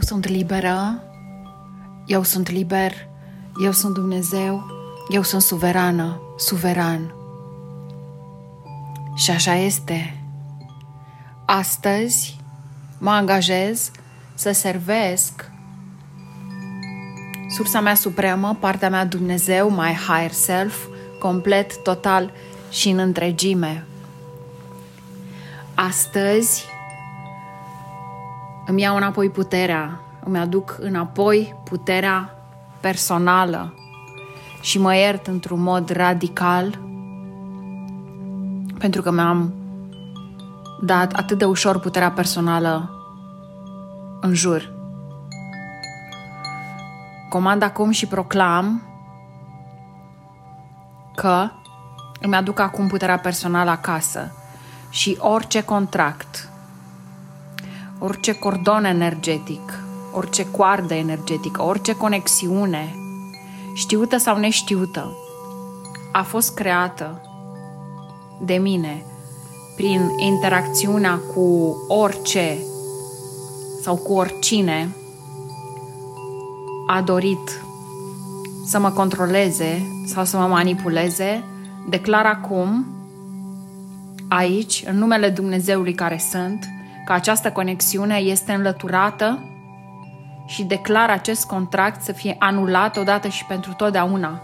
sunt liberă, eu sunt liber, eu sunt Dumnezeu, eu sunt suverană, suveran. Și așa este. Astăzi mă angajez să servesc sursa mea supremă, partea mea Dumnezeu, my higher self, complet, total și în întregime. Astăzi îmi iau înapoi puterea, îmi aduc înapoi puterea personală și mă iert într-un mod radical pentru că mi-am dat atât de ușor puterea personală în jur. Comand acum și proclam că îmi aduc acum puterea personală acasă și orice contract, orice cordon energetic, orice coardă energetică, orice conexiune, știută sau neștiută, a fost creată de mine prin interacțiunea cu orice sau cu oricine a dorit să mă controleze sau să mă manipuleze, declar acum, aici, în numele Dumnezeului care sunt, că această conexiune este înlăturată și declar acest contract să fie anulat odată și pentru totdeauna.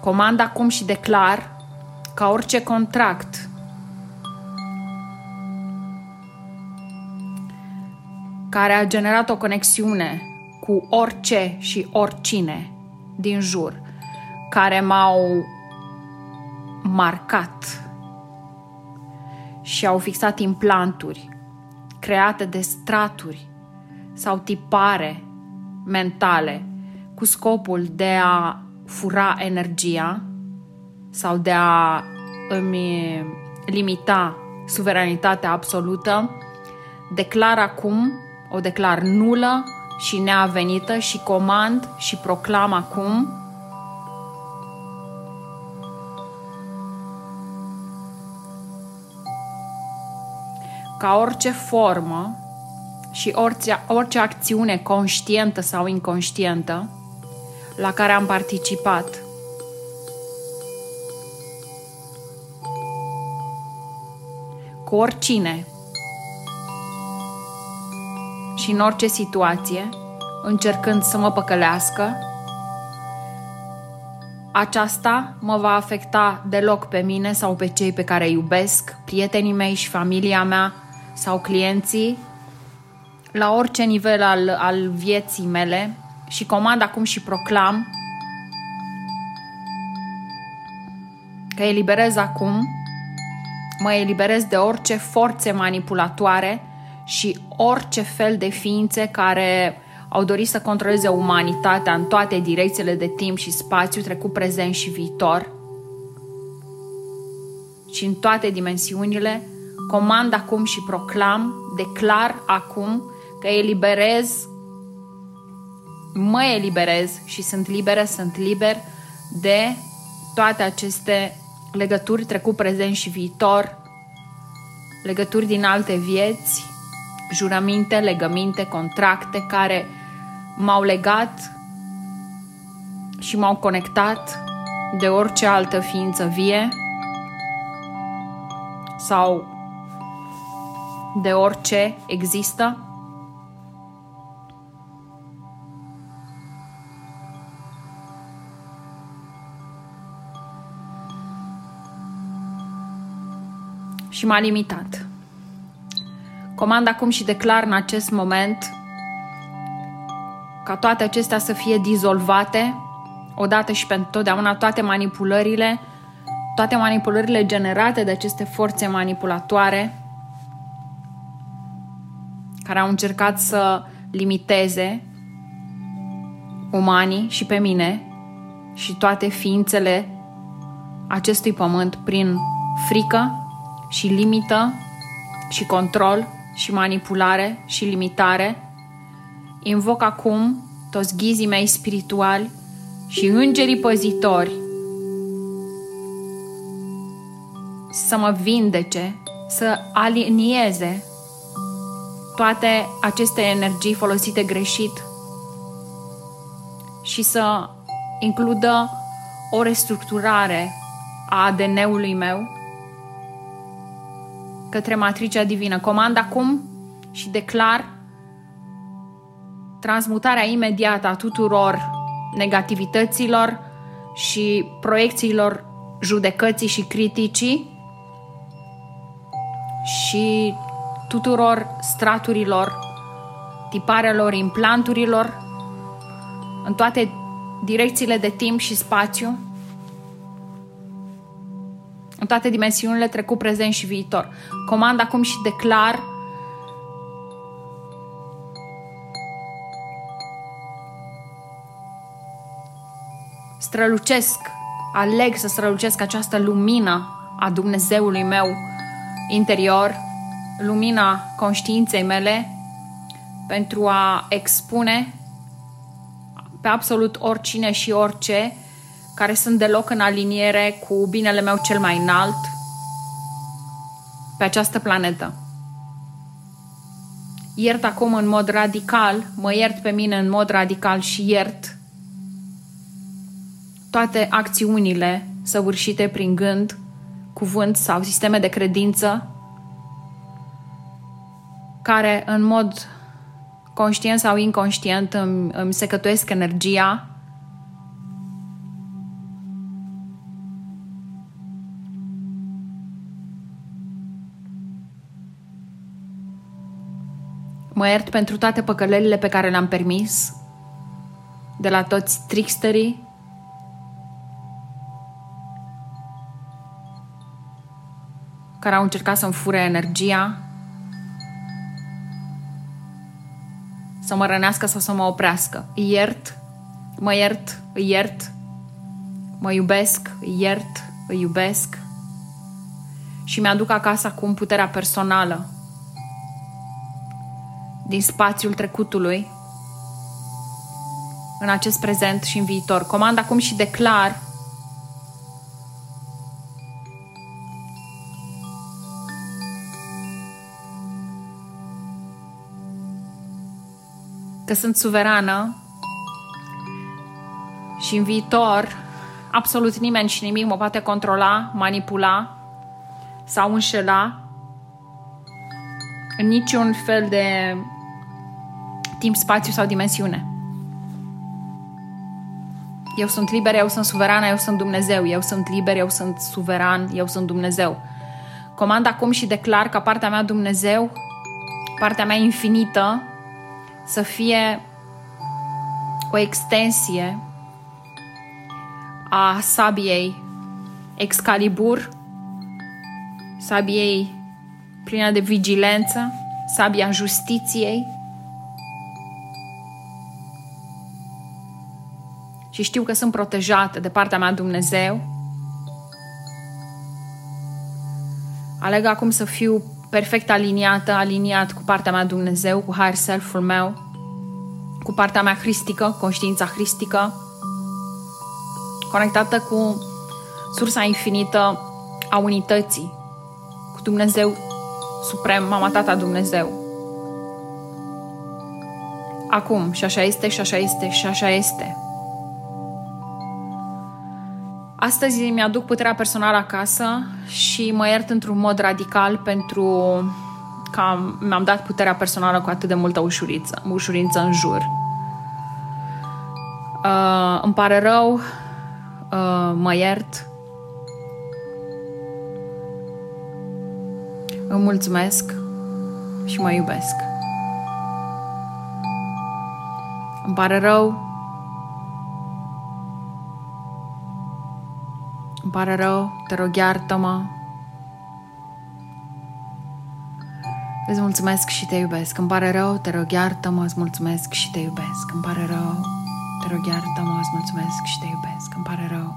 Comand acum și declar ca orice contract care a generat o conexiune cu orice și oricine din jur, care m-au marcat și au fixat implanturi create de straturi sau tipare mentale cu scopul de a fura energia sau de a îmi limita suveranitatea absolută, declar acum, o declar nulă și neavenită și comand și proclam acum ca orice formă și orice, orice acțiune conștientă sau inconștientă la care am participat. Cu oricine și în orice situație, încercând să mă păcălească, aceasta mă va afecta deloc pe mine sau pe cei pe care îi iubesc, prietenii mei și familia mea sau clienții, la orice nivel al, al vieții mele și comand acum și proclam că eliberez acum, mă eliberez de orice forțe manipulatoare și orice fel de ființe care au dorit să controleze umanitatea în toate direcțiile de timp și spațiu, trecut, prezent și viitor, și în toate dimensiunile, comand acum și proclam, declar acum că eliberez, mă eliberez și sunt liberă, sunt liber de toate aceste legături trecut, prezent și viitor, legături din alte vieți, jurăminte, legăminte, contracte care m-au legat și m-au conectat de orice altă ființă vie sau de orice există. Și m-a limitat. Comand acum și declar în acest moment ca toate acestea să fie dizolvate odată și pentru totdeauna toate manipulările, toate manipulările generate de aceste forțe manipulatoare care au încercat să limiteze umanii și pe mine și toate ființele acestui pământ prin frică și limită și control și manipulare și limitare, invoc acum toți ghizii mei spirituali și îngerii păzitori să mă vindece, să alinieze toate aceste energii folosite greșit și să includă o restructurare a ADN-ului meu către matricea divină. Comand acum și declar transmutarea imediată a tuturor negativităților și proiecțiilor judecății și criticii și tuturor straturilor, tiparelor, implanturilor în toate direcțiile de timp și spațiu, în toate dimensiunile trecut, prezent și viitor. Comand acum și declar strălucesc, aleg să strălucesc această lumină a Dumnezeului meu interior, lumina conștiinței mele, pentru a expune pe absolut oricine și orice care sunt deloc în aliniere cu binele meu cel mai înalt pe această planetă. Iert acum în mod radical, mă iert pe mine în mod radical și iert toate acțiunile săvârșite prin gând, cuvânt sau sisteme de credință care în mod conștient sau inconștient îmi, îmi secătuiesc energia. Mă iert pentru toate păcălelile pe care le-am permis, de la toți tricksterii, care au încercat să-mi fure energia, să mă rănească sau să mă oprească. Îi iert, mă iert, îi iert, mă iubesc, îi iert, îi iubesc și mi-aduc acasă acum puterea personală din spațiul trecutului în acest prezent și în viitor. Comand acum și declar că sunt suverană și în viitor absolut nimeni și nimic mă poate controla, manipula sau înșela în niciun fel de timp, spațiu sau dimensiune. Eu sunt liber, eu sunt suverană, eu sunt Dumnezeu, eu sunt liber, eu sunt suveran, eu sunt Dumnezeu. Comand acum și declar ca partea mea Dumnezeu, partea mea infinită, să fie o extensie a sabiei Excalibur, sabiei plină de vigilență, sabia justiției. Și știu că sunt protejată de partea mea Dumnezeu. Aleg acum să fiu perfect aliniată, aliniat cu partea mea Dumnezeu, cu higher self-ul meu, cu partea mea hristică, conștiința hristică, conectată cu sursa infinită a unității, cu Dumnezeu Suprem, Mama Tata Dumnezeu. Acum, și așa este, și așa este, și așa este. Astăzi mi-aduc puterea personală acasă și mă iert într-un mod radical pentru că mi-am dat puterea personală cu atât de multă ușurință, ușurință în jur. Uh, îmi pare rău, uh, mă iert, îmi mulțumesc și mă iubesc. Îmi pare rău, pare rău, te rog iartă-mă. Îți mulțumesc și te iubesc. Îmi pare rău, te rog iartă-mă, îți mulțumesc și te iubesc. Îmi pare rău, te rog iartă-mă, îți mulțumesc și te iubesc. Îmi pare rău,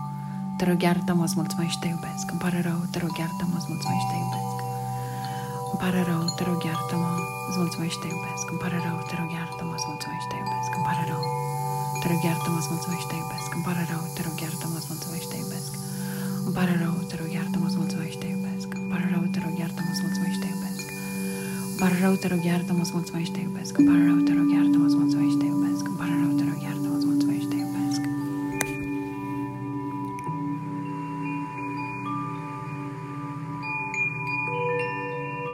te rog iartă-mă, îți mulțumesc și te iubesc. Îmi pare rău, te rog iartă-mă, îți mulțumesc și te iubesc. Îmi pare rău, te rog iartă-mă, îți mulțumesc și te iubesc. Îmi pare rău, te rog iartă-mă, îți mulțumesc și te iubesc. Îmi pare rău, te rog iartă-mă, îți mulțumesc și te iubesc. Îmi pare rău, te rog iartă-mă, îți mulțumesc și te iubesc. Îmi pare rău, te rog, iartă-mă, îți mulțumesc, te iubesc. Îmi pare rău, te rog, iartă-mă, îți mulțumesc, te iubesc. Îmi pare rău, te rog, iartă-mă, îți mulțumesc, te iubesc. Îmi pare rău, te rog,